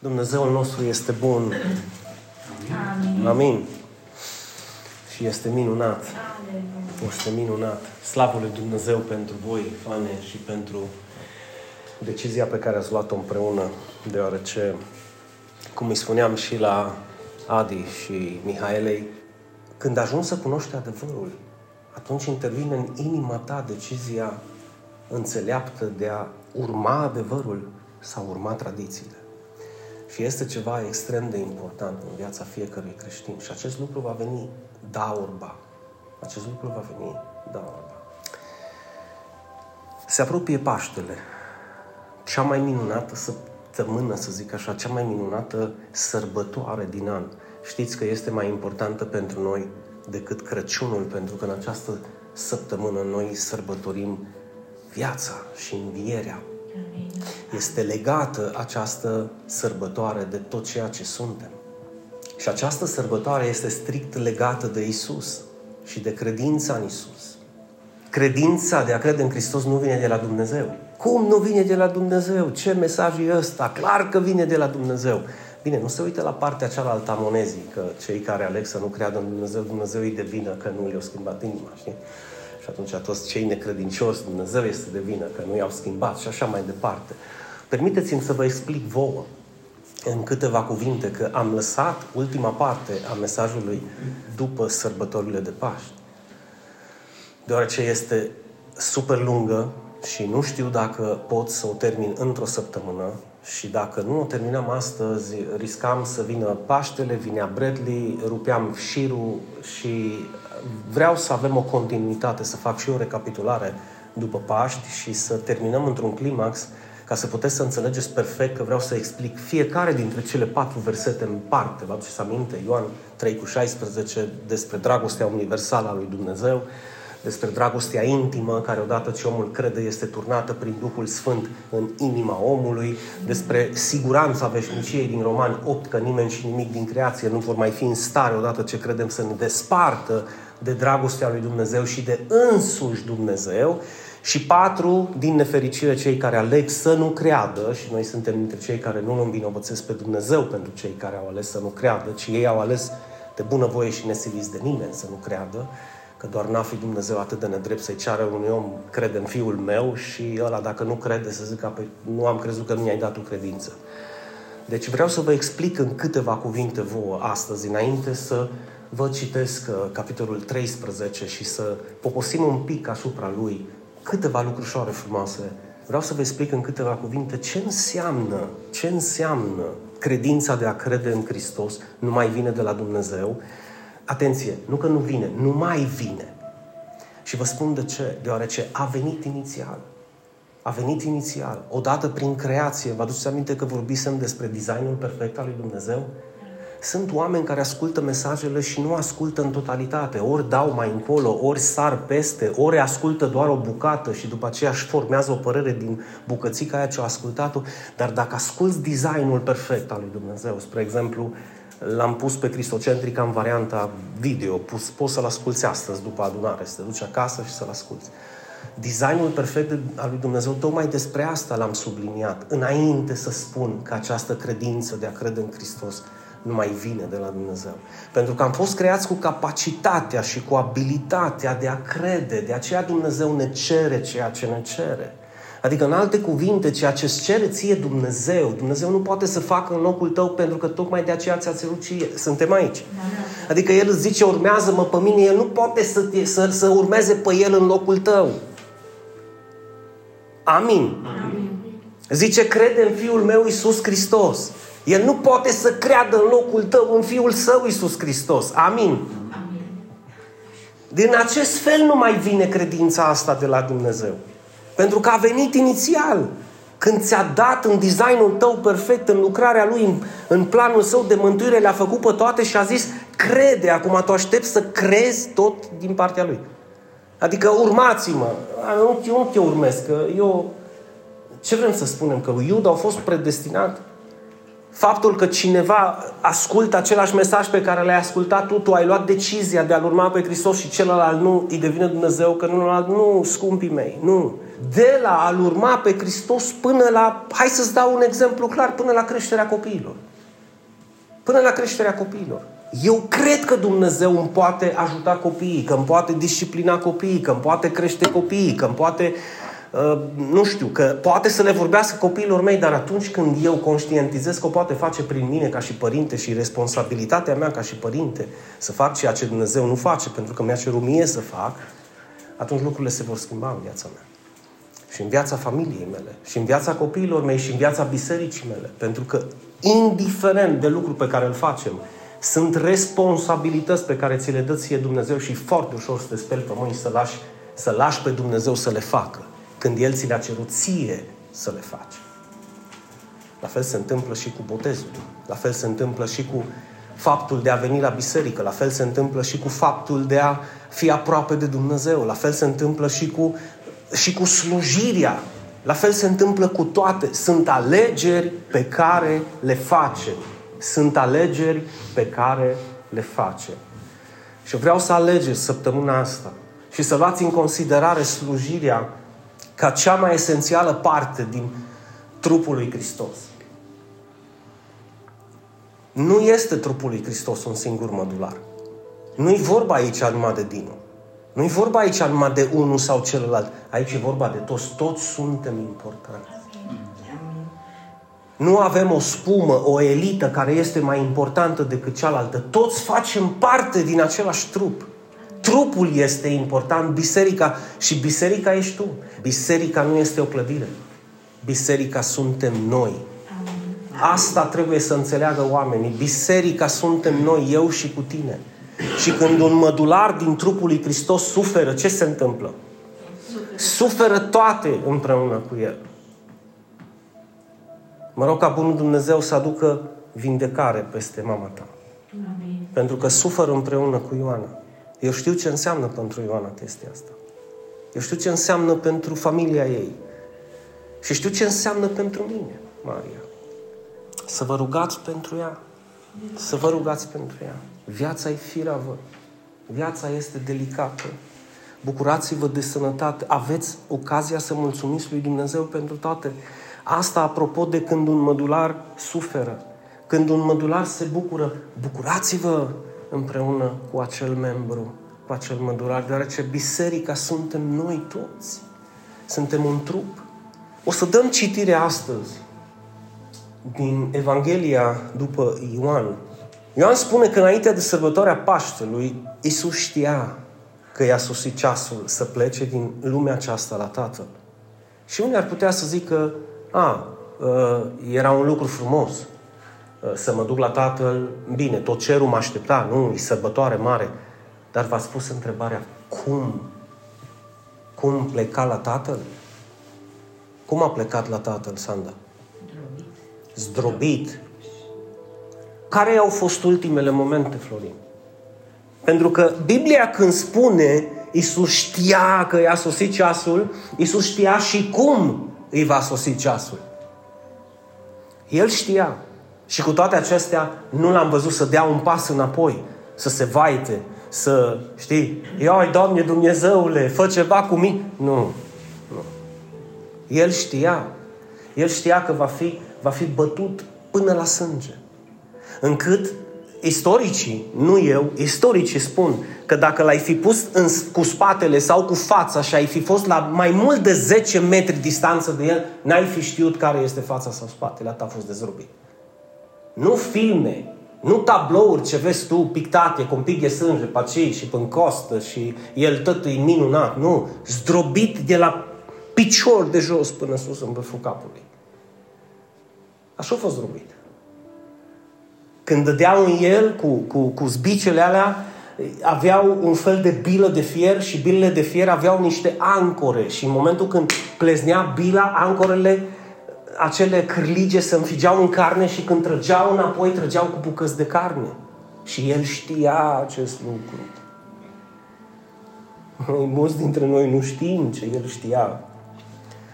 Dumnezeul nostru este bun. Amin. Amin. Și este minunat. Este minunat. Slavă lui Dumnezeu pentru voi, fane, și pentru decizia pe care ați luat-o împreună, deoarece, cum îi spuneam și la Adi și Mihaelei, când ajungi să cunoști adevărul, atunci intervine în inima ta decizia înțeleaptă de a urma adevărul sau urma tradițiile. Și este ceva extrem de important în viața fiecărui creștin. Și acest lucru va veni da urba. Acest lucru va veni da urba. Se apropie Paștele. Cea mai minunată săptămână, să zic așa, cea mai minunată sărbătoare din an. Știți că este mai importantă pentru noi decât Crăciunul, pentru că în această săptămână noi sărbătorim viața și învierea. Este legată această sărbătoare de tot ceea ce suntem. Și această sărbătoare este strict legată de Isus și de credința în Isus. Credința de a crede în Hristos nu vine de la Dumnezeu. Cum nu vine de la Dumnezeu? Ce mesaj e ăsta? Clar că vine de la Dumnezeu. Bine, nu se uită la partea cealaltă a monezii, că cei care aleg să nu creadă în Dumnezeu, Dumnezeu îi de vină că nu le-au schimbat inima, știi? Și atunci toți cei necredincioși, Dumnezeu este de vină că nu i-au schimbat și așa mai departe. Permiteți-mi să vă explic vouă în câteva cuvinte că am lăsat ultima parte a mesajului după sărbătorile de Paști. Deoarece este super lungă și nu știu dacă pot să o termin într-o săptămână și dacă nu o terminăm astăzi, riscam să vină Paștele, vinea Bradley, rupeam șirul și vreau să avem o continuitate, să fac și o recapitulare după Paști și să terminăm într-un climax ca să puteți să înțelegeți perfect că vreau să explic fiecare dintre cele patru versete în parte. Vă aduceți aminte? Ioan 3 cu 16 despre dragostea universală a lui Dumnezeu, despre dragostea intimă, care odată ce omul crede este turnată prin Duhul Sfânt în inima omului, despre siguranța veșniciei din Romani 8, că nimeni și nimic din creație nu vor mai fi în stare odată ce credem să ne despartă de dragostea lui Dumnezeu și de însuși Dumnezeu. Și patru, din nefericire, cei care aleg să nu creadă, și noi suntem dintre cei care nu îl învinovățesc pe Dumnezeu pentru cei care au ales să nu creadă, ci ei au ales de bunăvoie și nesiliți de nimeni să nu creadă, că doar n-a fi Dumnezeu atât de nedrept să-i ceară unui om, crede în fiul meu și ăla dacă nu crede să zică, păi nu am crezut că nu mi-ai dat o credință. Deci vreau să vă explic în câteva cuvinte vouă astăzi, înainte să vă citesc uh, capitolul 13 și să poposim un pic asupra lui câteva lucrușoare frumoase. Vreau să vă explic în câteva cuvinte ce înseamnă, ce înseamnă credința de a crede în Hristos nu mai vine de la Dumnezeu. Atenție, nu că nu vine, nu mai vine. Și vă spun de ce. Deoarece a venit inițial. A venit inițial. Odată prin creație. Vă aduceți aminte că vorbisem despre designul perfect al lui Dumnezeu? Sunt oameni care ascultă mesajele și nu ascultă în totalitate. Ori dau mai încolo, ori sar peste, ori ascultă doar o bucată și după aceea își formează o părere din bucățica aia ce au ascultat-o. Dar dacă asculți designul perfect al lui Dumnezeu, spre exemplu, l-am pus pe Cristocentrica în varianta video, pus, poți să-l asculți astăzi după adunare, să te duci acasă și să-l asculți. Designul perfect al lui Dumnezeu, tocmai despre asta l-am subliniat, înainte să spun că această credință de a crede în Hristos nu mai vine de la Dumnezeu. Pentru că am fost creați cu capacitatea și cu abilitatea de a crede. De aceea Dumnezeu ne cere ceea ce ne cere. Adică, în alte cuvinte, ceea ce îți cere ție Dumnezeu, Dumnezeu nu poate să facă în locul tău pentru că tocmai de aceea ți-a cerut ție. Suntem aici. Adică El îți zice, urmează-mă pe mine, El nu poate să, te, să, să urmeze pe El în locul tău. Amin. Amin. Zice, crede în Fiul meu Iisus Hristos. El nu poate să creadă în locul tău în Fiul Său, Iisus Hristos. Amin. Din acest fel nu mai vine credința asta de la Dumnezeu. Pentru că a venit inițial. Când ți-a dat în designul tău perfect, în lucrarea lui, în, în planul său de mântuire, le-a făcut pe toate și a zis, crede, acum tu aștept să crezi tot din partea lui. Adică urmați-mă. Nu, eu nu te urmez, că eu... Ce vrem să spunem? Că lui Iuda a fost predestinat Faptul că cineva ascultă același mesaj pe care l-ai ascultat tu, tu ai luat decizia de a-L urma pe Hristos și celălalt nu, îi devine Dumnezeu, că nu, nu, scumpii mei, nu. De la a-L urma pe Hristos până la, hai să-ți dau un exemplu clar, până la creșterea copiilor. Până la creșterea copiilor. Eu cred că Dumnezeu îmi poate ajuta copiii, că îmi poate disciplina copiii, că îmi poate crește copiii, că îmi poate Uh, nu știu, că poate să le vorbească copiilor mei, dar atunci când eu conștientizez că o poate face prin mine ca și părinte și responsabilitatea mea ca și părinte să fac ceea ce Dumnezeu nu face pentru că mi-a cerut mie să fac, atunci lucrurile se vor schimba în viața mea. Și în viața familiei mele, și în viața copiilor mei, și în viața bisericii mele. Pentru că, indiferent de lucrul pe care îl facem, sunt responsabilități pe care ți le dă ție Dumnezeu și foarte ușor să te speli pe mâini să lași, să lași pe Dumnezeu să le facă când El ți le-a cerut ție să le faci. La fel se întâmplă și cu botezul. La fel se întâmplă și cu faptul de a veni la biserică. La fel se întâmplă și cu faptul de a fi aproape de Dumnezeu. La fel se întâmplă și cu, și cu slujirea. La fel se întâmplă cu toate. Sunt alegeri pe care le facem. Sunt alegeri pe care le facem. Și vreau să alegeți săptămâna asta și să luați în considerare slujirea ca cea mai esențială parte din trupul lui Hristos. Nu este trupul lui Hristos un singur mădular. Nu-i vorba aici numai de Dinu. Nu-i vorba aici numai de unul sau celălalt. Aici e vorba de toți. Toți suntem importanți. Nu avem o spumă, o elită care este mai importantă decât cealaltă. Toți facem parte din același trup. Trupul este important, biserica și biserica ești tu. Biserica nu este o clădire. Biserica suntem noi. Asta trebuie să înțeleagă oamenii. Biserica suntem noi, eu și cu tine. Și când un mădular din trupul lui Hristos suferă, ce se întâmplă? Suferă toate împreună cu El. Mă rog ca Bunul Dumnezeu să aducă vindecare peste mama ta. Amin. Pentru că suferă împreună cu Ioana. Eu știu ce înseamnă pentru Ioana chestia asta. Eu știu ce înseamnă pentru familia ei. Și știu ce înseamnă pentru mine, Maria. Să vă rugați pentru ea. Să vă rugați pentru ea. Viața e firavă. Viața este delicată. Bucurați-vă de sănătate. Aveți ocazia să mulțumiți lui Dumnezeu pentru toate. Asta apropo de când un mădular suferă. Când un mădular se bucură, bucurați-vă împreună cu acel membru, cu acel mădular, deoarece biserica suntem noi toți. Suntem un trup. O să dăm citire astăzi din Evanghelia după Ioan. Ioan spune că înainte de sărbătoarea Paștelui, Isus știa că i-a sosit ceasul să plece din lumea aceasta la Tatăl. Și unii ar putea să zică, a, ă, era un lucru frumos, Uh, să mă duc la tatăl, bine, tot cerul mă aștepta, nu, e sărbătoare mare. Dar v-ați spus întrebarea, cum? Cum pleca la tatăl? Cum a plecat la tatăl, Sanda? Zdrobit. Zdrobit. Care au fost ultimele momente, Florin? Pentru că Biblia când spune Iisus știa că i-a sosit ceasul, Iisus știa și cum îi va sosi ceasul. El știa. Și cu toate acestea, nu l-am văzut să dea un pas înapoi, să se vaite, să, știi, ioi, Doamne Dumnezeule, fă ceva cu mine. Nu, nu. El știa. El știa că va fi, va fi bătut până la sânge. Încât istoricii, nu eu, istoricii spun că dacă l-ai fi pus în, cu spatele sau cu fața și ai fi fost la mai mult de 10 metri distanță de el, n-ai fi știut care este fața sau spatele, atât a fost dezrobit. Nu filme, nu tablouri ce vezi tu pictate cu un pic de sânge pe acei și pe costă și el tot e minunat. Nu, zdrobit de la picior de jos până sus în vârful capului. Așa a fost zdrobit. Când dădeau în el cu, cu, cu zbicele alea, aveau un fel de bilă de fier și bilele de fier aveau niște ancore și în momentul când pleznea bila, ancorele acele cârlige se înfigeau în carne și când trăgeau înapoi, trăgeau cu bucăți de carne. Și el știa acest lucru. Noi, mulți dintre noi nu știm ce el știa.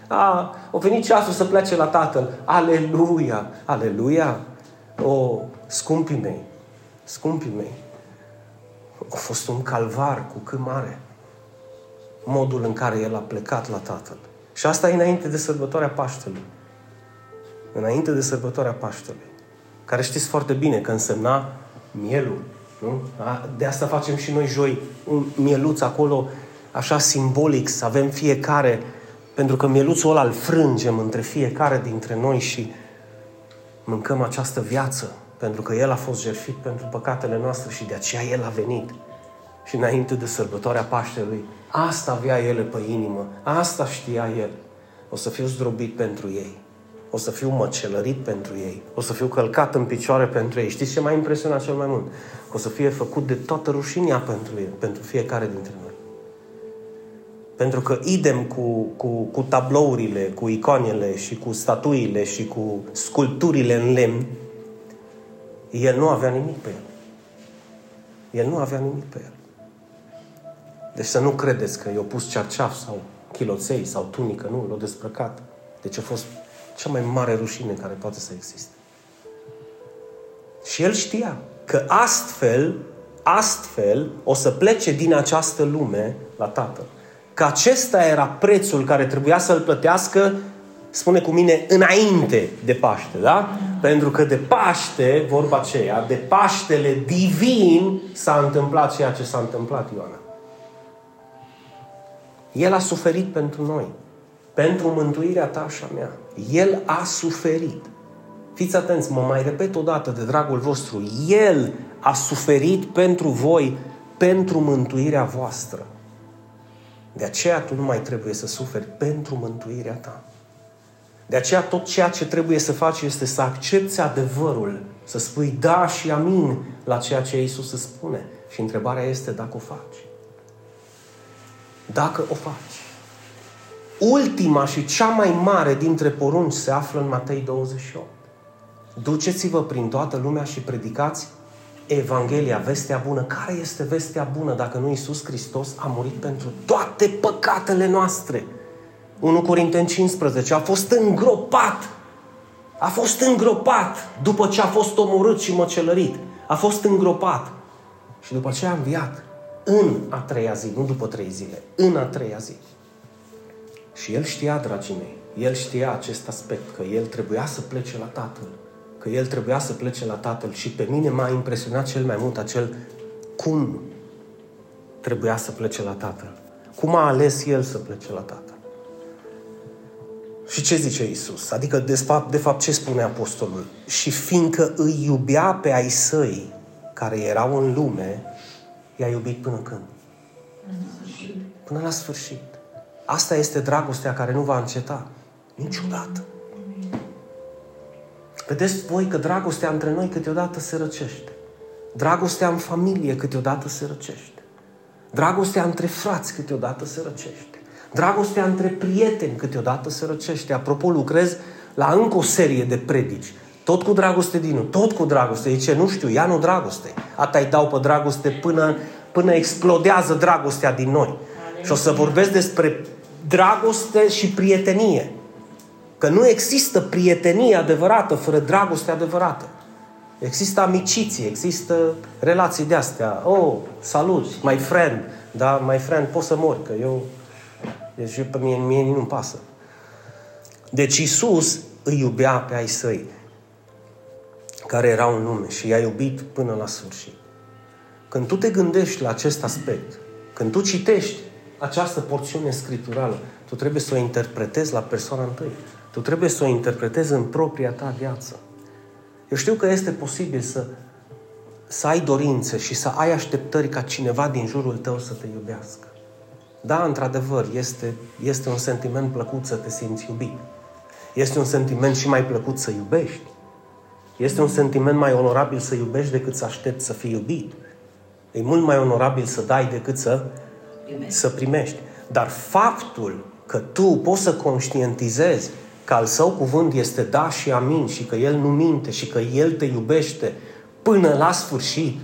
A, a venit ceasul să plece la Tatăl. Aleluia! Aleluia! O, scumpii mei, scumpii mei, a fost un calvar cu cât mare. Modul în care el a plecat la Tatăl. Și asta e înainte de sărbătoarea Paștelui. Înainte de sărbătoarea Paștelui. Care știți foarte bine că însemna mielul. Nu? De asta facem și noi joi un mieluț acolo, așa simbolic, să avem fiecare, pentru că mieluțul ăla îl frângem între fiecare dintre noi și mâncăm această viață, pentru că El a fost jertfit pentru păcatele noastre și de aceea El a venit. Și înainte de sărbătoarea Paștelui, asta avea El pe inimă, asta știa El. O să fiu zdrobit pentru ei o să fiu măcelărit pentru ei, o să fiu călcat în picioare pentru ei. Știți ce m-a impresionat cel mai mult? o să fie făcut de toată rușinea pentru ei, pentru fiecare dintre noi. Pentru că idem cu, cu, cu tablourile, cu icoanele și cu statuile și cu sculpturile în lemn, el nu avea nimic pe el. El nu avea nimic pe el. Deci să nu credeți că i-a pus cerceaf sau chiloței sau tunică, nu, l-a desprăcat. Deci a fost cea mai mare rușine care poate să existe. Și el știa că astfel, astfel o să plece din această lume la Tatăl. Că acesta era prețul care trebuia să-l plătească, spune cu mine, înainte de Paște, da? Pentru că de Paște, vorba aceea, de Paștele divin s-a întâmplat ceea ce s-a întâmplat, Ioana. El a suferit pentru noi, pentru mântuirea ta și a mea. El a suferit. Fiți atenți, mă mai repet o dată de dragul vostru. El a suferit pentru voi, pentru mântuirea voastră. De aceea tu nu mai trebuie să suferi pentru mântuirea ta. De aceea tot ceea ce trebuie să faci este să accepti adevărul, să spui da și amin la ceea ce Iisus îți spune. Și întrebarea este dacă o faci. Dacă o faci. Ultima și cea mai mare dintre porunci se află în Matei 28. Duceți-vă prin toată lumea și predicați Evanghelia, vestea bună. Care este vestea bună dacă nu Iisus Hristos a murit pentru toate păcatele noastre? 1 Corinteni 15. A fost îngropat. A fost îngropat după ce a fost omorât și măcelărit. A fost îngropat. Și după ce a înviat în a treia zi, nu după trei zile, în a treia zi. Și el știa, dragii mei, el știa acest aspect, că el trebuia să plece la Tatăl că el trebuia să plece la tatăl și pe mine m-a impresionat cel mai mult acel cum trebuia să plece la tatăl. Cum a ales el să plece la tatăl. Și ce zice Isus? Adică, de fapt, de fapt, ce spune apostolul? Și fiindcă îi iubea pe ai săi care erau în lume, i-a iubit până când? Până la sfârșit. Asta este dragostea care nu va înceta. Niciodată. Vedeți voi că dragostea între noi câteodată se răcește. Dragostea în familie câteodată se răcește. Dragostea între frați câteodată se răcește. Dragostea între prieteni câteodată se răcește. Apropo, lucrez la încă o serie de predici. Tot cu dragoste din nou, tot cu dragoste. Zice, nu știu, ia nu dragoste. Ata îi dau pe dragoste până, până explodează dragostea din noi. Și o să vorbesc despre dragoste și prietenie. Că nu există prietenie adevărată fără dragoste adevărată. Există amiciție, există relații de astea. Oh, salut, my friend. Da, my friend, poți să mori, că eu... Deci pe mie, mie nu-mi pasă. Deci Isus îi iubea pe ai săi, care erau în lume și i-a iubit până la sfârșit. Când tu te gândești la acest aspect, când tu citești această porțiune scripturală, tu trebuie să o interpretezi la persoana întâi. Tu trebuie să o interpretezi în propria ta viață. Eu știu că este posibil să, să ai dorințe și să ai așteptări ca cineva din jurul tău să te iubească. Da, într-adevăr, este, este un sentiment plăcut să te simți iubit. Este un sentiment și mai plăcut să iubești. Este un sentiment mai onorabil să iubești decât să aștepți să fii iubit. E mult mai onorabil să dai decât să, să primești. Dar faptul că tu poți să conștientizezi că al său cuvânt este da și amin și că el nu minte și că el te iubește până la sfârșit,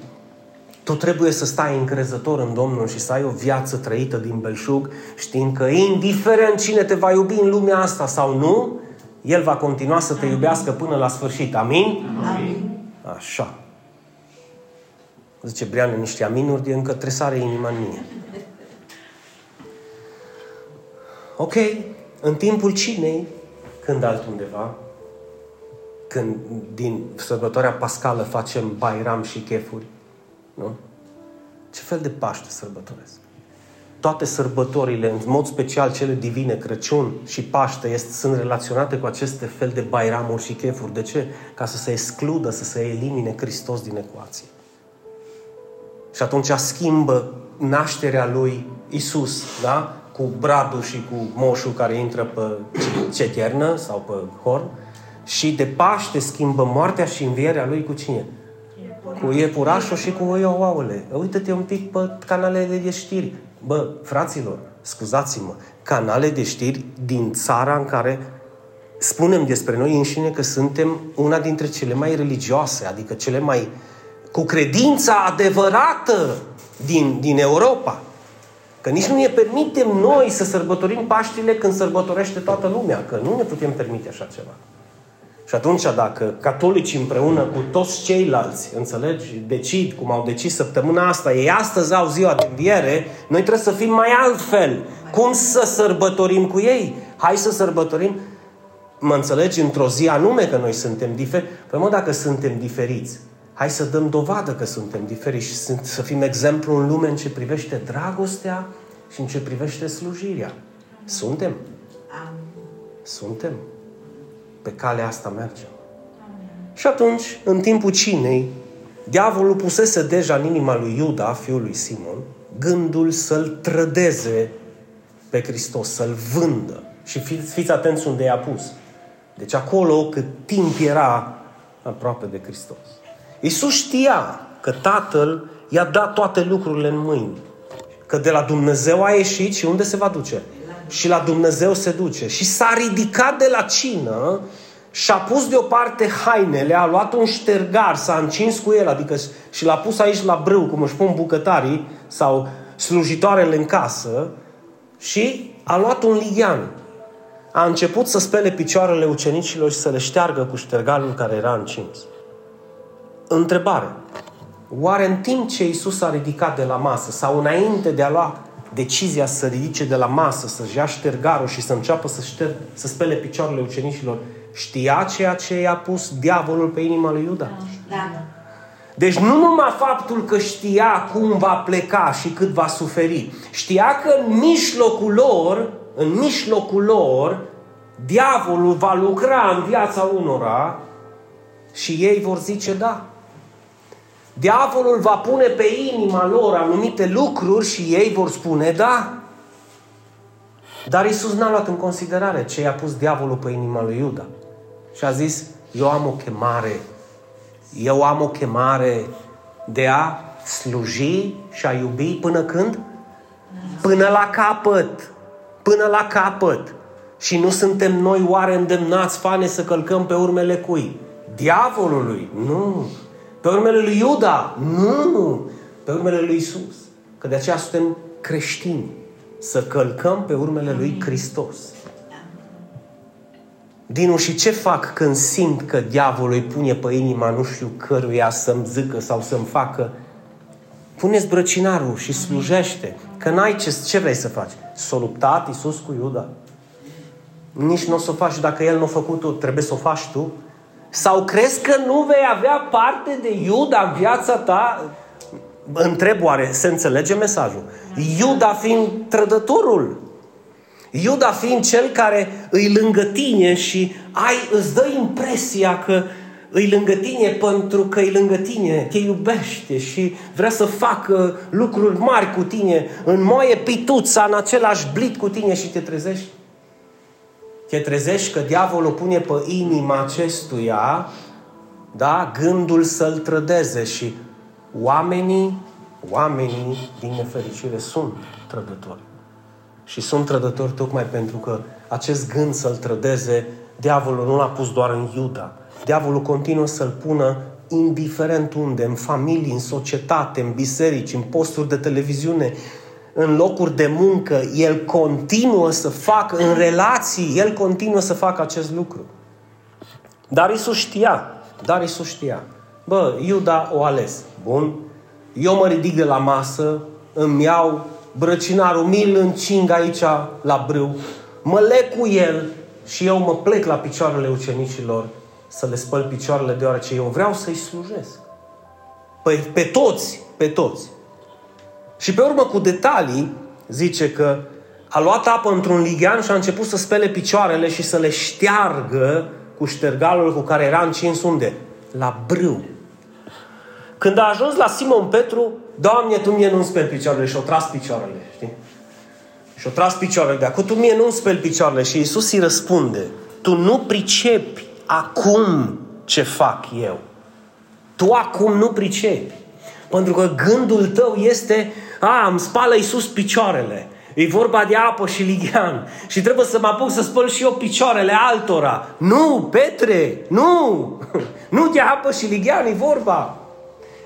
tu trebuie să stai încrezător în Domnul și să ai o viață trăită din belșug, știind că indiferent cine te va iubi în lumea asta sau nu, El va continua să te iubească până la sfârșit. Amin? Amin. Așa. Zice Brian niște aminuri de încă tresare inima în mine. Ok, în timpul cinei, când altundeva, când din sărbătoarea pascală facem bairam și chefuri, nu? Ce fel de Paște sărbătoresc? Toate sărbătorile, în mod special cele divine, Crăciun și Paște, este, sunt relaționate cu aceste fel de bairamuri și chefuri. De ce? Ca să se excludă, să se elimine Hristos din ecuație. Și atunci schimbă nașterea lui Isus, da? Cu bradul și cu moșul care intră pe ceternă sau pe horn. Și de Paște schimbă moartea și învierea lui cu cine? Cu iepurașul și cu ioauele. Uită-te un pic pe canalele de știri. Bă, fraților, scuzați-mă, canale de știri din țara în care spunem despre noi înșine că suntem una dintre cele mai religioase, adică cele mai cu credința adevărată din, din Europa. Că nici nu ne permitem noi să sărbătorim Paștile când sărbătorește toată lumea, că nu ne putem permite așa ceva. Și atunci, dacă catolicii împreună cu toți ceilalți, înțelegi, decid, cum au decis săptămâna asta, ei astăzi au ziua de înviere, noi trebuie să fim mai altfel. Cum să sărbătorim cu ei? Hai să sărbătorim, mă înțelegi, într-o zi anume că noi suntem diferiți. Păi mă, dacă suntem diferiți, hai să dăm dovadă că suntem diferiți și să fim exemplu în lume în ce privește dragostea și în ce privește slujirea. Suntem? Suntem. Pe calea asta mergem. Și atunci, în timpul cinei, diavolul pusese deja în inima lui Iuda, fiul lui Simon, gândul să-l trădeze pe Hristos, să-l vândă. Și fiți, fiți atenți unde i-a pus. Deci acolo cât timp era aproape de Hristos. Iisus știa că Tatăl i-a dat toate lucrurile în mâini. Că de la Dumnezeu a ieșit și unde se va duce? Și la Dumnezeu se duce. Și s-a ridicat de la cină și a pus deoparte hainele, a luat un ștergar, s-a încins cu el, adică și l-a pus aici la brâu, cum își pun bucătarii sau slujitoarele în casă și a luat un ligian. A început să spele picioarele ucenicilor și să le șteargă cu ștergarul care era încins. Întrebare. Oare în timp ce Isus a ridicat de la masă sau înainte de a lua decizia să ridice de la masă, să-și ia ștergarul și să înceapă să, șter, să spele picioarele ucenicilor, știa ceea ce i-a pus diavolul pe inima lui Iuda? Da. Deci nu numai faptul că știa cum va pleca și cât va suferi, știa că în mijlocul lor, în mijlocul lor, diavolul va lucra în viața unora și ei vor zice da. Diavolul va pune pe inima lor anumite lucruri și ei vor spune da. Dar Isus n-a luat în considerare ce i-a pus diavolul pe inima lui Iuda. Și a zis, eu am o chemare. Eu am o chemare de a sluji și a iubi până când? Până la capăt. Până la capăt. Și nu suntem noi oare îndemnați, fane, să călcăm pe urmele cui? Diavolului. Nu. Pe urmele lui Iuda? Nu! Pe urmele lui Isus. Că de aceea suntem creștini. Să călcăm pe urmele lui Hristos. Dinu, și ce fac când simt că diavolul îi pune pe inima nu știu căruia să-mi zică sau să-mi facă? Puneți brăcinarul și slujește. Că n-ai ce, ce vrei să faci? S-a luptat Iisus cu Iuda. Nici nu o să o faci dacă El nu a făcut-o, trebuie să o faci tu. Sau crezi că nu vei avea parte de Iuda în viața ta? Întreb oare, se înțelege mesajul? Iuda fiind trădătorul. Iuda fiind cel care îi lângă tine și ai, îți dă impresia că îi lângă tine pentru că îi lângă tine, te iubește și vrea să facă lucruri mari cu tine, în moie pituța, în același blit cu tine și te trezești te trezești că diavolul pune pe inima acestuia da, gândul să-l trădeze și oamenii, oamenii din nefericire sunt trădători. Și sunt trădători tocmai pentru că acest gând să-l trădeze, diavolul nu l-a pus doar în Iuda. Diavolul continuă să-l pună indiferent unde, în familii, în societate, în biserici, în posturi de televiziune, în locuri de muncă, el continuă să facă, în relații, el continuă să facă acest lucru. Dar Isus știa, dar Isus știa Bă, Iuda o ales. Bun. Eu mă ridic de la masă, îmi iau brăcinarul, mi-l încing aici la brâu, mă leg cu el și eu mă plec la picioarele ucenicilor să le spăl picioarele deoarece eu vreau să-i slujesc. Păi pe toți, pe toți. Și pe urmă cu detalii zice că a luat apă într-un lighean și a început să spele picioarele și să le șteargă cu ștergalul cu care era încins unde? La brâu. Când a ajuns la Simon Petru, Doamne, Tu mie nu-mi speli picioarele și o tras picioarele, știi? Și o tras picioarele de acum, Tu mie nu-mi speli picioarele și Iisus îi răspunde, Tu nu pricepi acum ce fac eu. Tu acum nu pricepi. Pentru că gândul tău este, a, îmi spală Iisus picioarele. E vorba de apă și lighean. Și trebuie să mă apuc să spăl și eu picioarele altora. Nu, Petre, nu! Nu de apă și lighean e vorba.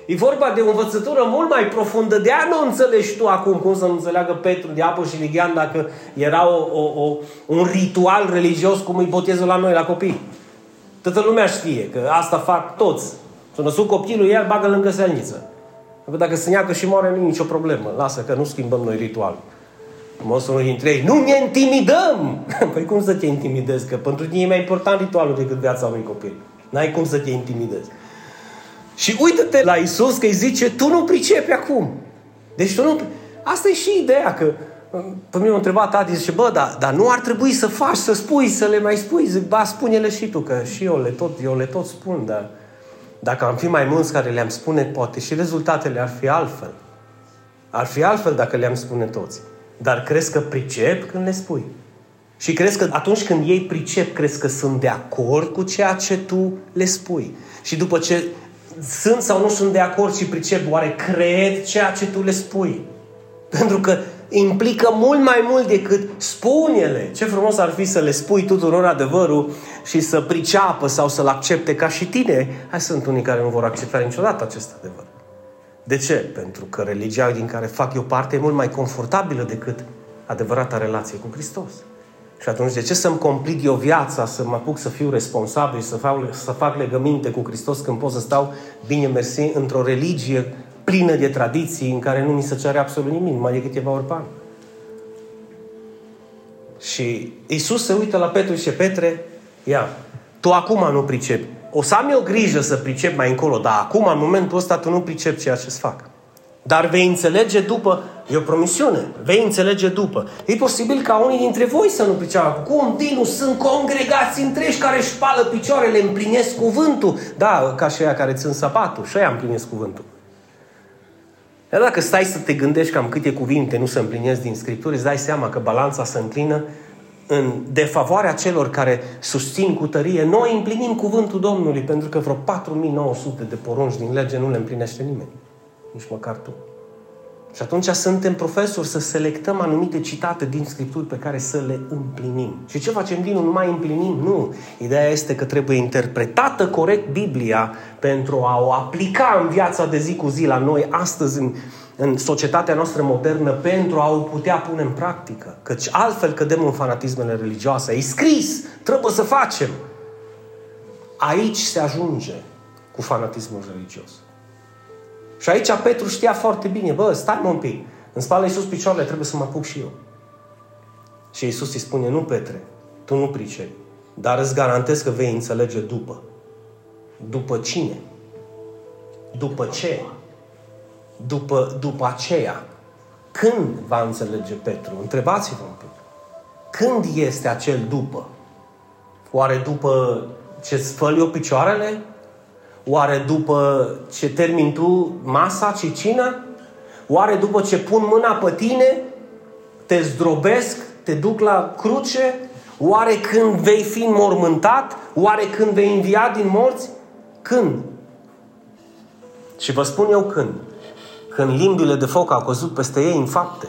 E vorba de o învățătură mult mai profundă. De aia nu înțelegi tu acum cum să nu înțeleagă Petru de apă și lighean dacă era o, o, o, un ritual religios cum îi botezul la noi, la copii. Toată lumea știe că asta fac toți. Să născut copilul, el bagă lângă selniță. Dacă se neacă și moare, nu e nicio problemă. Lasă că nu schimbăm noi ritualul. Mă unul dintre ei, nu ne intimidăm! păi cum să te intimidezi? Că pentru tine e mai important ritualul decât viața unui copil. N-ai cum să te intimidezi. Și uită-te la Isus că îi zice, tu nu pricepi acum. Deci tu nu... Asta e și ideea, că pe mine m-a întrebat tati, zice, bă, dar, dar nu ar trebui să faci, să spui, să le mai spui. Zic, ba, spune-le și tu, că și eu le tot, eu le tot spun, dar dacă am fi mai mulți care le-am spune, poate și rezultatele ar fi altfel. Ar fi altfel dacă le-am spune toți. Dar crezi că pricep când le spui. Și crezi că atunci când ei pricep, crezi că sunt de acord cu ceea ce tu le spui. Și după ce sunt sau nu sunt de acord și pricep, oare cred ceea ce tu le spui? Pentru că implică mult mai mult decât spune-le. Ce frumos ar fi să le spui tuturor adevărul și să priceapă sau să-l accepte ca și tine. Hai sunt unii care nu vor accepta niciodată acest adevăr. De ce? Pentru că religia din care fac eu parte e mult mai confortabilă decât adevărata relație cu Hristos. Și atunci, de ce să-mi complic eu viața, să mă apuc să fiu responsabil, să fac, să fac legăminte cu Hristos când pot să stau, bine mersi, într-o religie plină de tradiții în care nu mi se cere absolut nimic, mai decât câteva ori pe an. Și Isus se uită la Petru și zice, Petre, ia, tu acum nu pricepi. O să am eu grijă să pricep mai încolo, dar acum, în momentul ăsta, tu nu pricepi ceea ce-ți fac. Dar vei înțelege după, e o promisiune, vei înțelege după. E posibil ca unii dintre voi să nu priceapă. Cum, Dinu, sunt congregații întregi care își spală picioarele, împlinesc cuvântul. Da, ca și aia care țin sapatul, și aia împlinesc cuvântul. Dar dacă stai să te gândești cam câte cuvinte nu se împlinesc din Scripturi, îți dai seama că balanța se înclină în defavoarea celor care susțin cu tărie, noi împlinim cuvântul Domnului, pentru că vreo 4900 de porunci din lege nu le împlinește nimeni. Nici măcar tu. Și atunci suntem profesori să selectăm anumite citate din Scripturi pe care să le împlinim. Și ce facem din nu mai împlinim? Nu. Ideea este că trebuie interpretată corect Biblia pentru a o aplica în viața de zi cu zi la noi astăzi în, în societatea noastră modernă pentru a o putea pune în practică. Căci altfel cădem în fanatismele religioase. E scris, trebuie să facem. Aici se ajunge cu fanatismul religios. Și aici Petru știa foarte bine, bă, stai mă un pic, în spală Iisus picioarele, trebuie să mă apuc și eu. Și Iisus îi spune, nu Petre, tu nu pricepi, dar îți garantez că vei înțelege după. După cine? După ce? După, după aceea. Când va înțelege Petru? Întrebați-vă un pic. Când este acel după? Oare după ce spăl eu picioarele? Oare după ce termin tu masa și cina? Oare după ce pun mâna pe tine, te zdrobesc, te duc la cruce? Oare când vei fi mormântat? Oare când vei învia din morți? Când? Și vă spun eu când. Când limbile de foc au căzut peste ei în fapte.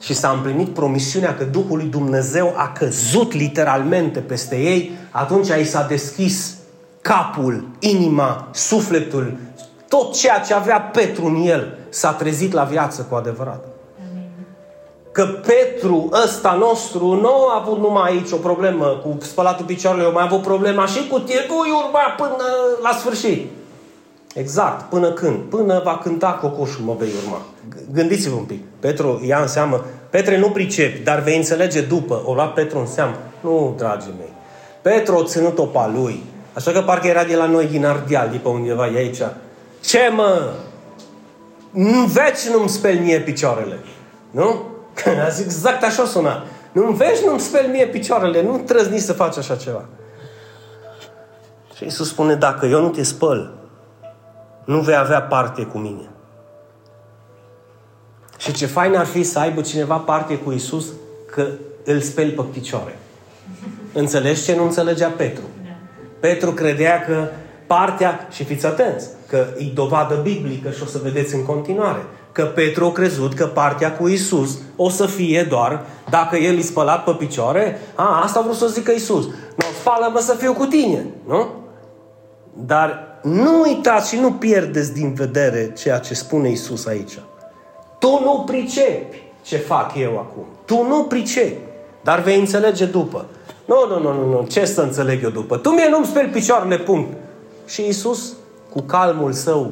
Și s-a împlinit promisiunea că Duhul lui Dumnezeu a căzut literalmente peste ei, atunci i s-a deschis capul, inima, sufletul, tot ceea ce avea Petru în el s-a trezit la viață cu adevărat. Că Petru ăsta nostru nu a avut numai aici o problemă cu spălatul picioarelor, mai a avut problema și cu tine, urma până la sfârșit. Exact. Până când? Până va cânta cocoșul, mă vei urma. Gândiți-vă un pic. Petru ia în seamă. Petre, nu pricepi, dar vei înțelege după. O lua Petru în seamă. Nu, dragii mei. Petru a ținut-o pa lui. Așa că parcă era de la noi din Ardeal, de pe undeva e aici. Ce mă? Nu veci nu-mi speli mie picioarele. Nu? A zis exact așa suna. Nu vezi, nu-mi speli mie picioarele. Nu trăzni să faci așa ceva. Și Iisus spune, dacă eu nu te spăl, nu vei avea parte cu mine. Și ce fain ar fi să aibă cineva parte cu Isus că îl speli pe picioare. Înțelegi ce nu înțelegea Petru? Petru credea că partea, și fiți atenți, că e dovadă biblică și o să vedeți în continuare, că Petru a crezut că partea cu Isus o să fie doar dacă el îi spălat pe picioare, a, asta a vrut să zică Isus. Nu, spală-mă să fiu cu tine, nu? Dar nu uitați și nu pierdeți din vedere ceea ce spune Isus aici. Tu nu pricepi ce fac eu acum. Tu nu pricepi, dar vei înțelege după. Nu, nu, nu, nu, nu. Ce să înțeleg eu după? Tu mie nu-mi speli picioarele, punct. Și Isus, cu calmul său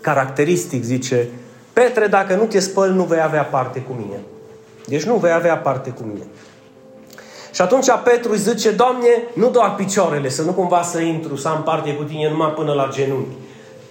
caracteristic, zice, Petre, dacă nu te spăl, nu vei avea parte cu mine. Deci nu vei avea parte cu mine. Și atunci Petru îi zice, Doamne, nu doar picioarele, să nu cumva să intru, să am parte cu tine numai până la genunchi.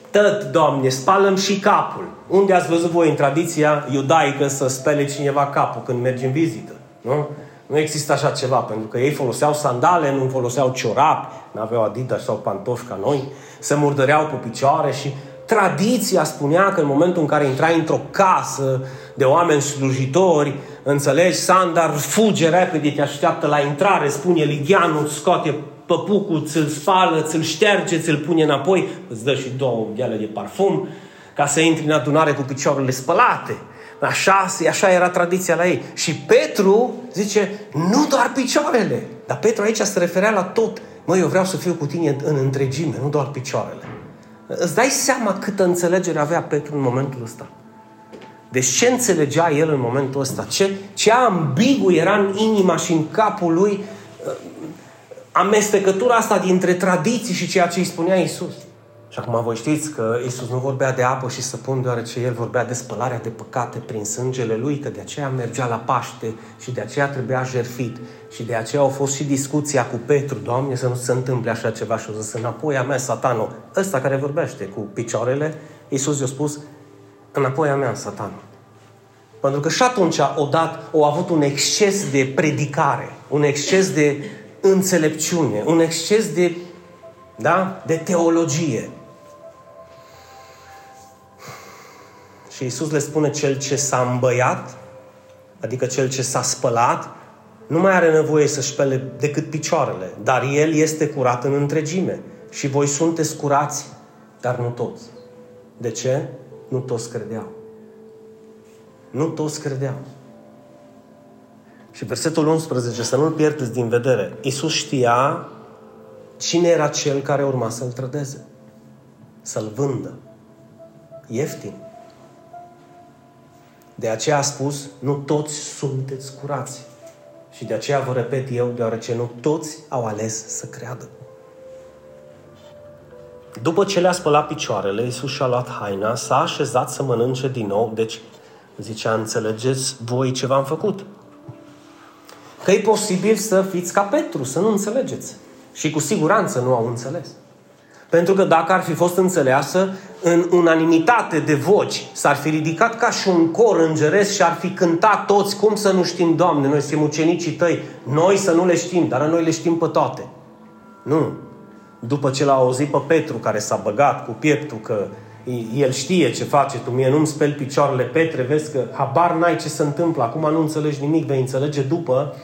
Tăt, Doamne, spalăm și capul. Unde ați văzut voi în tradiția iudaică să spele cineva capul când mergi în vizită? Nu? Nu există așa ceva, pentru că ei foloseau sandale, nu foloseau ciorapi, nu aveau Adidas sau pantofi ca noi, se murdăreau pe picioare și tradiția spunea că în momentul în care intrai într-o casă de oameni slujitori, înțelegi, Sandar fuge repede, te așteaptă la intrare, spune Ligianul, scoate păpucul, ți-l spală, ți-l șterge, ți-l pune înapoi, îți dă și două gheale de parfum, ca să intri în adunare cu picioarele spălate. Așa, așa era tradiția la ei. Și Petru zice, nu doar picioarele. Dar Petru aici se referea la tot. Măi, eu vreau să fiu cu tine în întregime, nu doar picioarele. Îți dai seama câtă înțelegere avea Petru în momentul ăsta. Deci ce înțelegea el în momentul ăsta? Ce, ce ambigu era în inima și în capul lui amestecătura asta dintre tradiții și ceea ce îi spunea Isus. Și acum voi știți că Isus nu vorbea de apă și săpun, deoarece El vorbea de spălarea de păcate prin sângele Lui, că de aceea mergea la Paște și de aceea trebuia jerfit. Și de aceea au fost și discuția cu Petru, Doamne, să nu se întâmple așa ceva și o să înapoi a mea, satanul. Ăsta care vorbește cu picioarele, Isus i-a spus, înapoi a mea, satanul. Pentru că și atunci o dat, o avut un exces de predicare, un exces de înțelepciune, un exces de, da, de teologie. Și Isus le spune cel ce s-a îmbăiat, adică cel ce s-a spălat, nu mai are nevoie să-și spele decât picioarele, dar el este curat în întregime. Și voi sunteți curați, dar nu toți. De ce? Nu toți credeau. Nu toți credeau. Și versetul 11, să nu-l pierdeți din vedere. Iisus știa cine era cel care urma să-l trădeze. Să-l vândă. Ieftin. De aceea a spus, nu toți sunteți curați. Și de aceea vă repet eu, deoarece nu toți au ales să creadă. După ce le-a spălat picioarele, Iisus și-a luat haina, s-a așezat să mănânce din nou, deci zicea, înțelegeți voi ce v-am făcut. Că e posibil să fiți ca Petru, să nu înțelegeți. Și cu siguranță nu au înțeles. Pentru că dacă ar fi fost înțeleasă, în unanimitate de voci s-ar fi ridicat ca și un cor îngeresc și ar fi cântat toți, cum să nu știm, Doamne, noi suntem ucenicii tăi, noi să nu le știm, dar noi le știm pe toate. Nu. După ce l-a auzit pe Petru, care s-a băgat cu pieptul că el știe ce face, tu mie nu-mi speli picioarele, Petre, vezi că habar n-ai ce se întâmplă, acum nu înțelegi nimic, vei înțelege după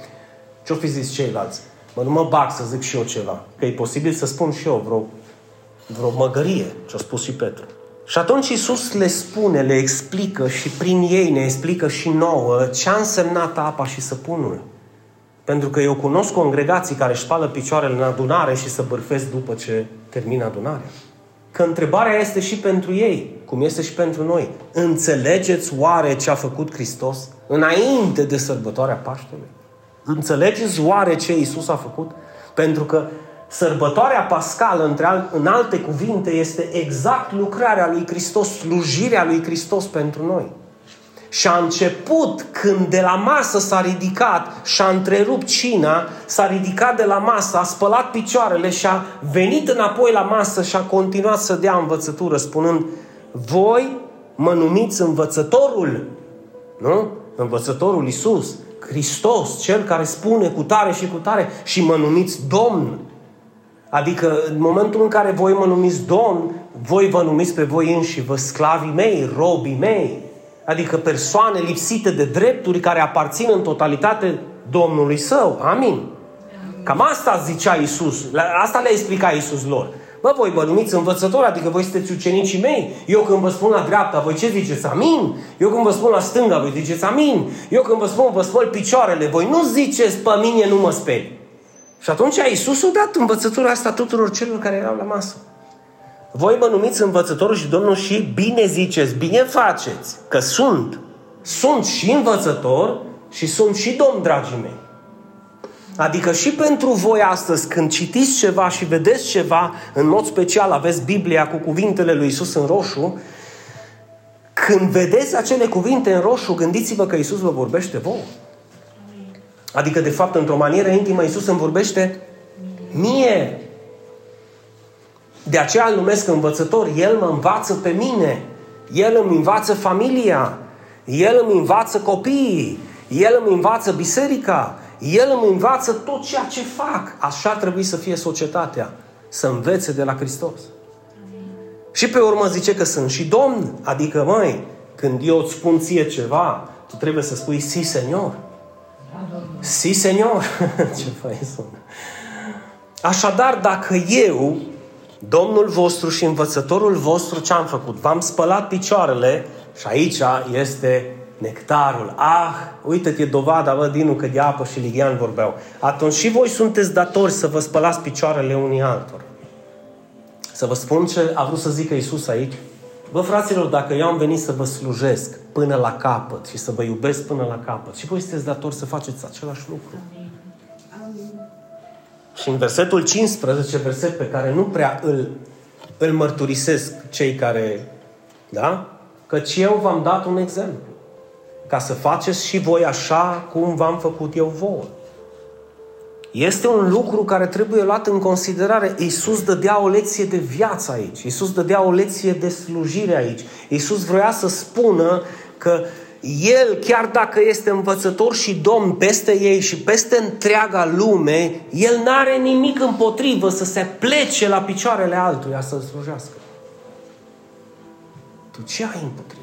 ce-o fi zis ceilalți. Mă, nu mă bag să zic și eu ceva, că e posibil să spun și eu vreo vreo măgărie, ce-a spus și Petru. Și atunci Iisus le spune, le explică și prin ei ne explică și nouă ce a însemnat apa și săpunul. Pentru că eu cunosc congregații care își spală picioarele în adunare și să bârfesc după ce termină adunarea. Că întrebarea este și pentru ei, cum este și pentru noi. Înțelegeți oare ce a făcut Hristos înainte de sărbătoarea Paștelui? Înțelegeți oare ce Iisus a făcut? Pentru că Sărbătoarea pascală, în alte cuvinte, este exact lucrarea lui Hristos, slujirea lui Hristos pentru noi. Și a început când de la masă s-a ridicat și a întrerupt cina, s-a ridicat de la masă, a spălat picioarele și a venit înapoi la masă și a continuat să dea învățătură, spunând, voi mă numiți învățătorul, nu? Învățătorul Isus, Hristos, Cel care spune cu tare și cu tare și mă numiți Domn. Adică în momentul în care voi mă numiți Domn, voi vă numiți pe voi înși vă sclavii mei, robii mei. Adică persoane lipsite de drepturi care aparțin în totalitate Domnului Său. Amin. Cam asta zicea Isus. Asta le explica Isus lor. Bă, voi vă numiți învățători, adică voi sunteți ucenicii mei. Eu când vă spun la dreapta, voi ce ziceți? Amin. Eu când vă spun la stânga, voi ziceți amin. Eu când vă spun, vă spăl picioarele, voi nu ziceți, pe mine nu mă speri. Și atunci Iisus a dat învățătura asta tuturor celor care erau la masă. Voi mă numiți învățătorul și Domnul și bine ziceți, bine faceți, că sunt. Sunt și învățător și sunt și domn, dragii mei. Adică și pentru voi astăzi, când citiți ceva și vedeți ceva, în mod special aveți Biblia cu cuvintele lui Isus în roșu, când vedeți acele cuvinte în roșu, gândiți-vă că Isus vă vorbește vouă. Adică, de fapt, într-o manieră intimă, Isus îmi vorbește mie. De aceea îl numesc învățător. El mă învață pe mine. El îmi învață familia. El îmi învață copiii. El îmi învață biserica. El îmi învață tot ceea ce fac. Așa ar trebui să fie societatea. Să învețe de la Hristos. Și pe urmă zice că sunt și Domn. Adică, măi, când eu îți spun ție ceva, tu trebuie să spui, si, Senior. Si, Senior. ce fain sună. Așadar, dacă eu, Domnul vostru și învățătorul vostru, ce am făcut? V-am spălat picioarele și aici este nectarul. Ah, uite-te dovada, vă, Dinu, că de apă și Ligian vorbeau. Atunci și voi sunteți datori să vă spălați picioarele unii altor. Să vă spun ce a vrut să zică Isus aici. Bă, fraților, dacă eu am venit să vă slujesc până la capăt și să vă iubesc până la capăt, și voi sunteți datori să faceți același lucru. Și în versetul 15, verset pe care nu prea îl, îl mărturisesc cei care, da? Căci eu v-am dat un exemplu. Ca să faceți și voi așa cum v-am făcut eu vouă. Este un lucru care trebuie luat în considerare. Iisus dădea o lecție de viață aici. Iisus dădea o lecție de slujire aici. Iisus vrea să spună că el, chiar dacă este învățător și domn peste ei și peste întreaga lume, el n-are nimic împotrivă să se plece la picioarele altuia să-l slujească. Tu ce ai împotrivă?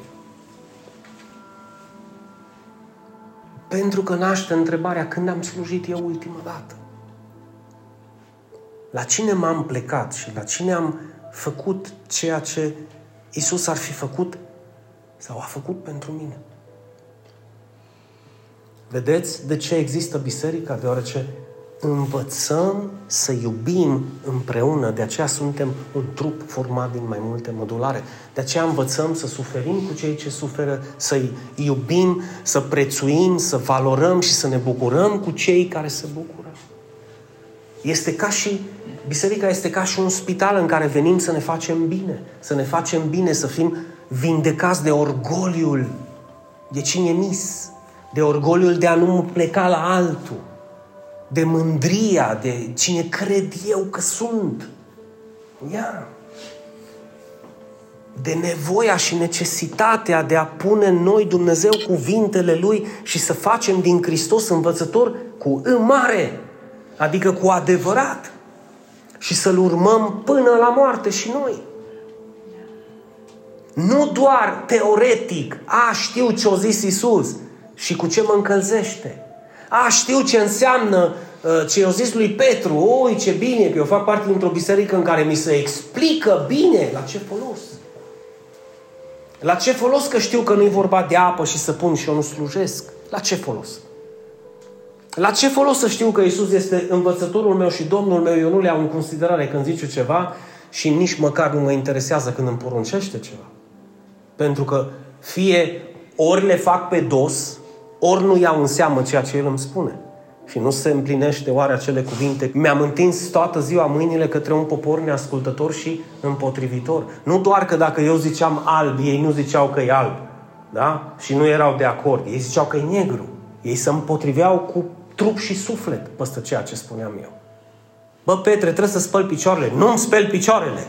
Pentru că naște întrebarea când am slujit eu ultima dată. La cine m-am plecat și la cine am făcut ceea ce Isus ar fi făcut sau a făcut pentru mine. Vedeți de ce există biserica? Deoarece învățăm să iubim împreună. De aceea suntem un trup format din mai multe modulare. De aceea învățăm să suferim cu cei ce suferă, să iubim, să prețuim, să valorăm și să ne bucurăm cu cei care se bucură. Este ca și, biserica este ca și un spital în care venim să ne facem bine. Să ne facem bine, să fim vindecați de orgoliul de cine mis, de orgoliul de a nu pleca la altul, de mândria, de cine cred eu că sunt. Ia. De nevoia și necesitatea de a pune în noi Dumnezeu cuvintele Lui și să facem din Hristos învățător cu în mare adică cu adevărat, și să-L urmăm până la moarte și noi. Nu doar teoretic, a, știu ce a zis Isus și cu ce mă încălzește. A, știu ce înseamnă uh, ce i-a zis lui Petru, oi, ce bine că eu fac parte dintr-o biserică în care mi se explică bine la ce folos. La ce folos că știu că nu-i vorba de apă și să pun și eu nu slujesc? La ce folos? La ce folos să știu că Isus este învățătorul meu și Domnul meu, eu nu le iau în considerare când zice ceva și nici măcar nu mă interesează când îmi poruncește ceva. Pentru că fie ori le fac pe dos, ori nu iau în seamă ceea ce El îmi spune. Și nu se împlinește oare acele cuvinte? Mi-am întins toată ziua mâinile către un popor neascultător și împotrivitor. Nu doar că dacă eu ziceam alb, ei nu ziceau că e alb. Da? Și nu erau de acord. Ei ziceau că e negru. Ei se împotriveau cu trup și suflet peste ceea ce spuneam eu. Bă, Petre, trebuie să spăl picioarele. Nu-mi speli picioarele.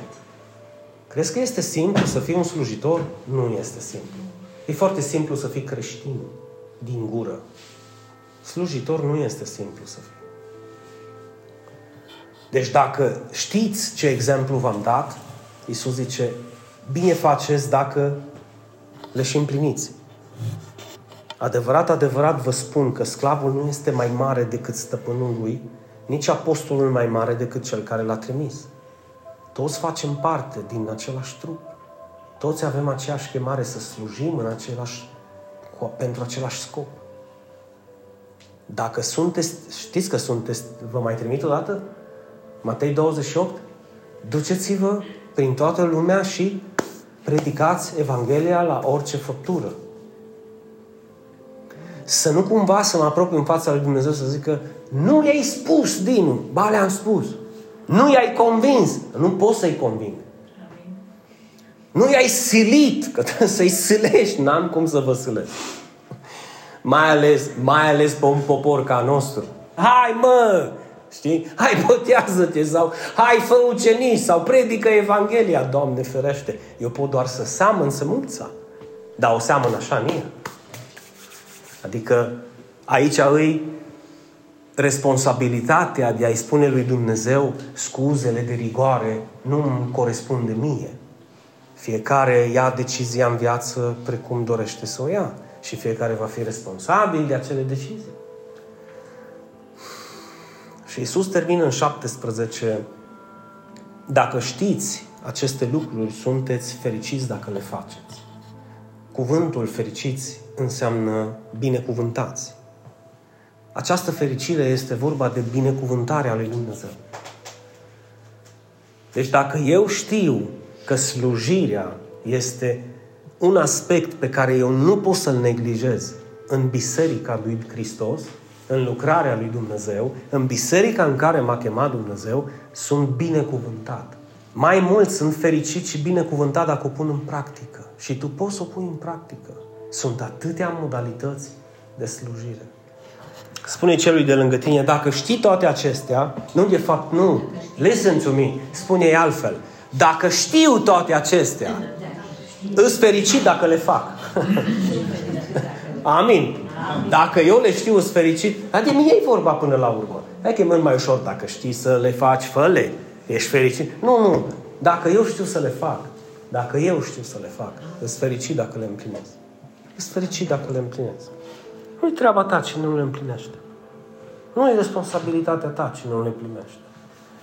Crezi că este simplu să fii un slujitor? Nu este simplu. E foarte simplu să fii creștin din gură. Slujitor nu este simplu să fii. Deci dacă știți ce exemplu v-am dat, Iisus zice, bine faceți dacă le și împliniți. Adevărat, adevărat vă spun că sclavul nu este mai mare decât stăpânul lui, nici apostolul mai mare decât cel care l-a trimis. Toți facem parte din același trup. Toți avem aceeași chemare să slujim în același, pentru același scop. Dacă sunteți, știți că sunteți, vă mai trimit o dată? Matei 28? Duceți-vă prin toată lumea și predicați Evanghelia la orice făptură. Să nu cumva să mă apropii în fața lui Dumnezeu să zică nu i-ai spus, Dinu, ba le-am spus. Nu i-ai convins. Nu poți să-i conving. Nu i-ai silit, că trebuie să-i silești. N-am cum să vă silesc. Mai ales, mai ales pe un popor ca nostru. Hai mă! Știi? Hai botează-te sau hai fă ucenici sau predică Evanghelia. Doamne ferește, eu pot doar să seamăn sămânța. Dar o seamăn așa în ea. Adică aici îi responsabilitatea de a-i spune lui Dumnezeu scuzele de rigoare nu îmi corespunde mie. Fiecare ia decizia în viață precum dorește să o ia și fiecare va fi responsabil de acele decizii. Și Isus termină în 17. Dacă știți aceste lucruri, sunteți fericiți dacă le faceți. Cuvântul fericiți înseamnă binecuvântați. Această fericire este vorba de binecuvântarea lui Dumnezeu. Deci dacă eu știu că slujirea este un aspect pe care eu nu pot să-l neglijez în biserica lui Hristos, în lucrarea lui Dumnezeu, în biserica în care m-a chemat Dumnezeu, sunt binecuvântat. Mai mult sunt fericit și binecuvântat dacă o pun în practică. Și tu poți să o pui în practică. Sunt atâtea modalități de slujire. Spune celui de lângă tine, dacă știi toate acestea, nu de fapt nu, listen to me, spune altfel, dacă știu toate acestea, îs fericit dacă le fac. Amin. Dacă eu le știu, îs fericit. Dar de mine e vorba până la urmă. Hai că e mult mai ușor dacă știi să le faci, fă Ești fericit. Nu, nu. Dacă eu știu să le fac, dacă eu știu să le fac, îs fericit dacă le împlinesc. Îs fericit dacă le împlinesc. Nu-i treaba ta cine nu le împlinește. Nu e responsabilitatea ta cine nu le primește.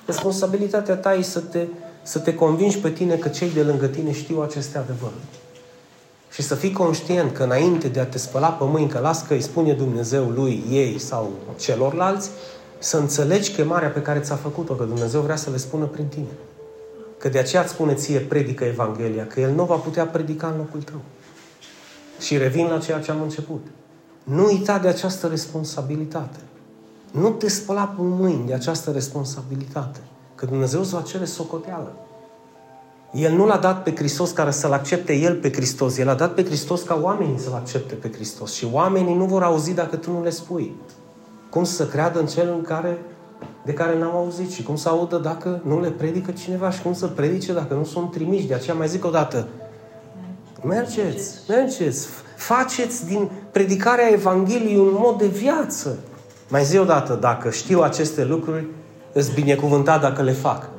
Responsabilitatea ta e să te, să te convingi pe tine că cei de lângă tine știu aceste adevăruri. Și să fii conștient că înainte de a te spăla pe mâini, că las că îi spune Dumnezeu lui, ei sau celorlalți, să înțelegi chemarea pe care ți-a făcut-o, că Dumnezeu vrea să le spună prin tine. Că de aceea îți spune ție, predică Evanghelia, că El nu va putea predica în locul tău. Și revin la ceea ce am început. Nu uita de această responsabilitate. Nu te spăla pe mâini de această responsabilitate. Că Dumnezeu îți va cere socoteală. El nu l-a dat pe Hristos ca să-L accepte El pe Hristos. El a dat pe Hristos ca oamenii să-L accepte pe Hristos. Și oamenii nu vor auzi dacă tu nu le spui. Cum să creadă în cel în care, de care n-au auzit și cum să audă dacă nu le predică cineva și cum să predice dacă nu sunt trimiși. De aceea mai zic o dată, mergeți, mergeți, faceți din predicarea Evangheliei un mod de viață. Mai zi odată, dacă știu aceste lucruri, îți binecuvântat dacă le fac.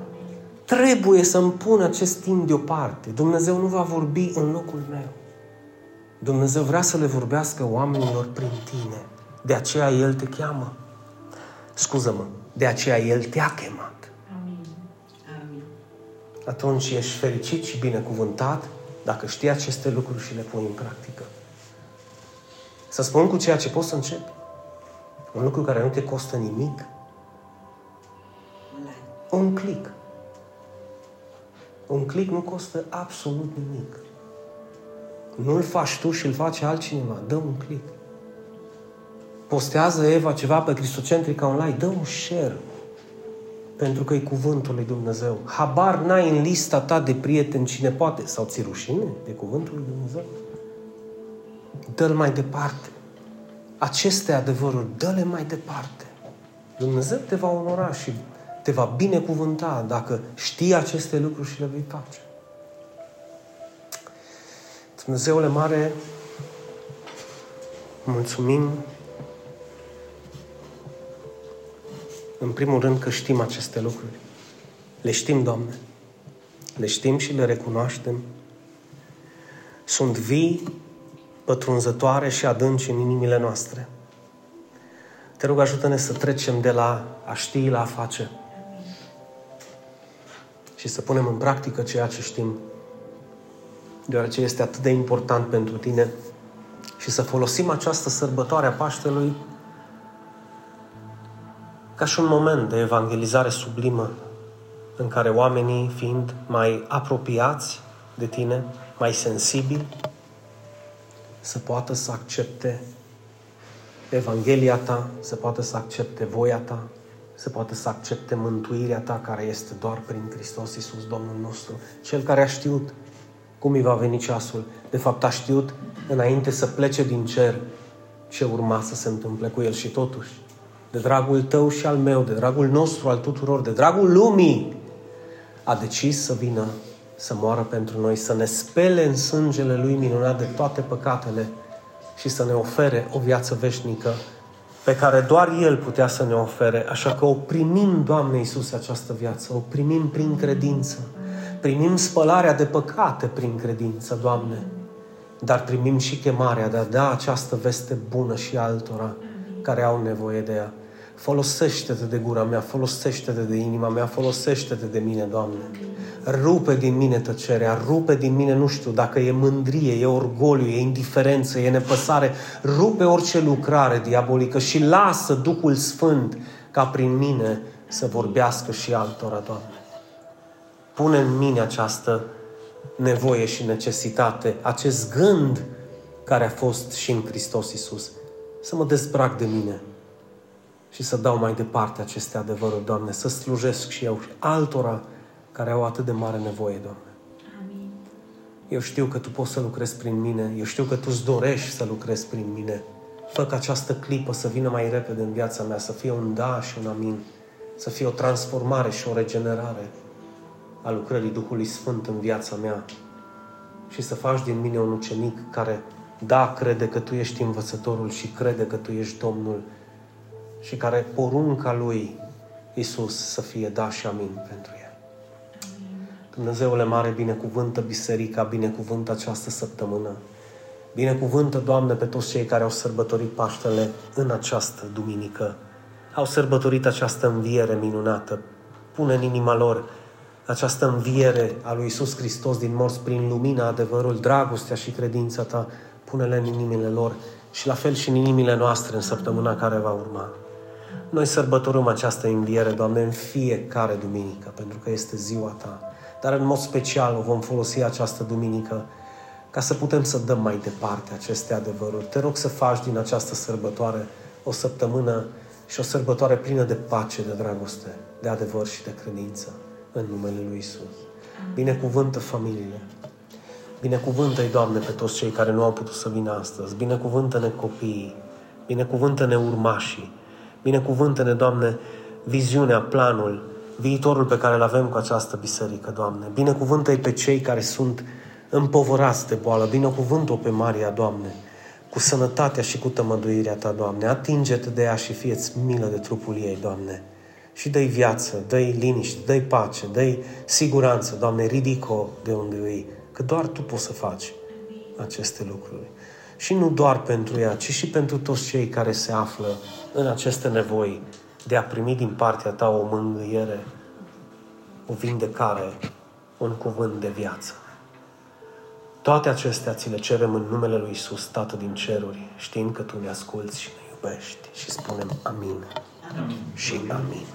Trebuie să-mi pun acest timp deoparte. Dumnezeu nu va vorbi în locul meu. Dumnezeu vrea să le vorbească oamenilor prin tine. De aceea El te cheamă. Scuză-mă, de aceea El te-a chemat. Amin. Amin. Atunci ești fericit și binecuvântat dacă știi aceste lucruri și le pui în practică. Să spun cu ceea ce poți să începi. Un lucru care nu te costă nimic. Un click. Un click nu costă absolut nimic. Nu-l faci tu și îl face altcineva. Dă un click. Postează Eva ceva pe Cristocentrica Online, dă un share. Pentru că e cuvântul lui Dumnezeu. Habar n-ai în lista ta de prieteni cine poate, sau ți rușine de cuvântul lui Dumnezeu. Dă-l mai departe. Aceste adevăruri, dă-le mai departe. Dumnezeu te va onora și te va binecuvânta dacă știi aceste lucruri și le vei face. Dumnezeule mare, mulțumim în primul rând că știm aceste lucruri. Le știm, Doamne. Le știm și le recunoaștem. Sunt vii, pătrunzătoare și adânci în inimile noastre. Te rog, ajută-ne să trecem de la a ști la a face. Și să punem în practică ceea ce știm. Deoarece este atât de important pentru tine. Și să folosim această sărbătoare a Paștelui ca și un moment de evangelizare sublimă în care oamenii, fiind mai apropiați de tine, mai sensibili, să poată să accepte Evanghelia ta, să poată să accepte voia ta, să poată să accepte mântuirea ta care este doar prin Hristos Iisus, Domnul nostru, Cel care a știut cum îi va veni ceasul. De fapt, a știut înainte să plece din cer ce urma să se întâmple cu El și totuși, de dragul tău și al meu, de dragul nostru, al tuturor, de dragul lumii, a decis să vină să moară pentru noi, să ne spele în sângele Lui minunat de toate păcatele și să ne ofere o viață veșnică pe care doar El putea să ne ofere. Așa că o primim, Doamne Iisus, această viață, o primim prin credință. Primim spălarea de păcate prin credință, Doamne. Dar primim și chemarea de a da această veste bună și altora care au nevoie de ea. Folosește-te de gura mea, folosește-te de inima mea, folosește-te de mine, Doamne. Rupe din mine tăcerea, rupe din mine, nu știu, dacă e mândrie, e orgoliu, e indiferență, e nepăsare, rupe orice lucrare diabolică și lasă Duhul Sfânt ca prin mine să vorbească și altora, Doamne. Pune în mine această nevoie și necesitate, acest gând care a fost și în Hristos Isus. Să mă dezbrac de mine, și să dau mai departe aceste adevăruri, Doamne, să slujesc și eu și altora care au atât de mare nevoie, Doamne. Amin. Eu știu că Tu poți să lucrezi prin mine, eu știu că Tu îți dorești să lucrezi prin mine. Fă ca această clipă să vină mai repede în viața mea, să fie un da și un amin, să fie o transformare și o regenerare a lucrării Duhului Sfânt în viața mea și să faci din mine un ucenic care, da, crede că Tu ești învățătorul și crede că Tu ești Domnul și care porunca lui Isus să fie da și amin pentru el. Dumnezeule mare, binecuvântă biserica, binecuvântă această săptămână. Binecuvântă, Doamne, pe toți cei care au sărbătorit Paștele în această duminică. Au sărbătorit această înviere minunată. Pune în inima lor această înviere a lui Isus Hristos din morți prin lumina, adevărul, dragostea și credința Ta. Pune-le în inimile lor și la fel și în inimile noastre în săptămâna care va urma. Noi sărbătorim această înviere, Doamne, în fiecare duminică, pentru că este ziua Ta. Dar în mod special o vom folosi această duminică ca să putem să dăm mai departe aceste adevăruri. Te rog să faci din această sărbătoare o săptămână și o sărbătoare plină de pace, de dragoste, de adevăr și de credință în numele Lui Isus. Binecuvântă familiile. Binecuvântă-i, Doamne, pe toți cei care nu au putut să vină astăzi. Binecuvântă-ne copiii. Binecuvântă-ne urmașii. Binecuvântă-ne, Doamne, viziunea, planul, viitorul pe care îl avem cu această biserică, Doamne. Binecuvântă-i pe cei care sunt împovorați de boală. Binecuvântă-o pe Maria, Doamne, cu sănătatea și cu tămăduirea Ta, Doamne. Atinge-te de ea și fieți milă de trupul ei, Doamne. Și dă-i viață, dă-i liniște, dă-i pace, dă-i siguranță, Doamne, ridică de unde îi, că doar Tu poți să faci aceste lucruri. Și nu doar pentru ea, ci și pentru toți cei care se află în aceste nevoi de a primi din partea ta o mângâiere, o vindecare, un cuvânt de viață. Toate acestea ți le cerem în numele Lui Isus, Tată din ceruri, știind că Tu ne asculți și ne iubești și spunem amin, amin. și amin.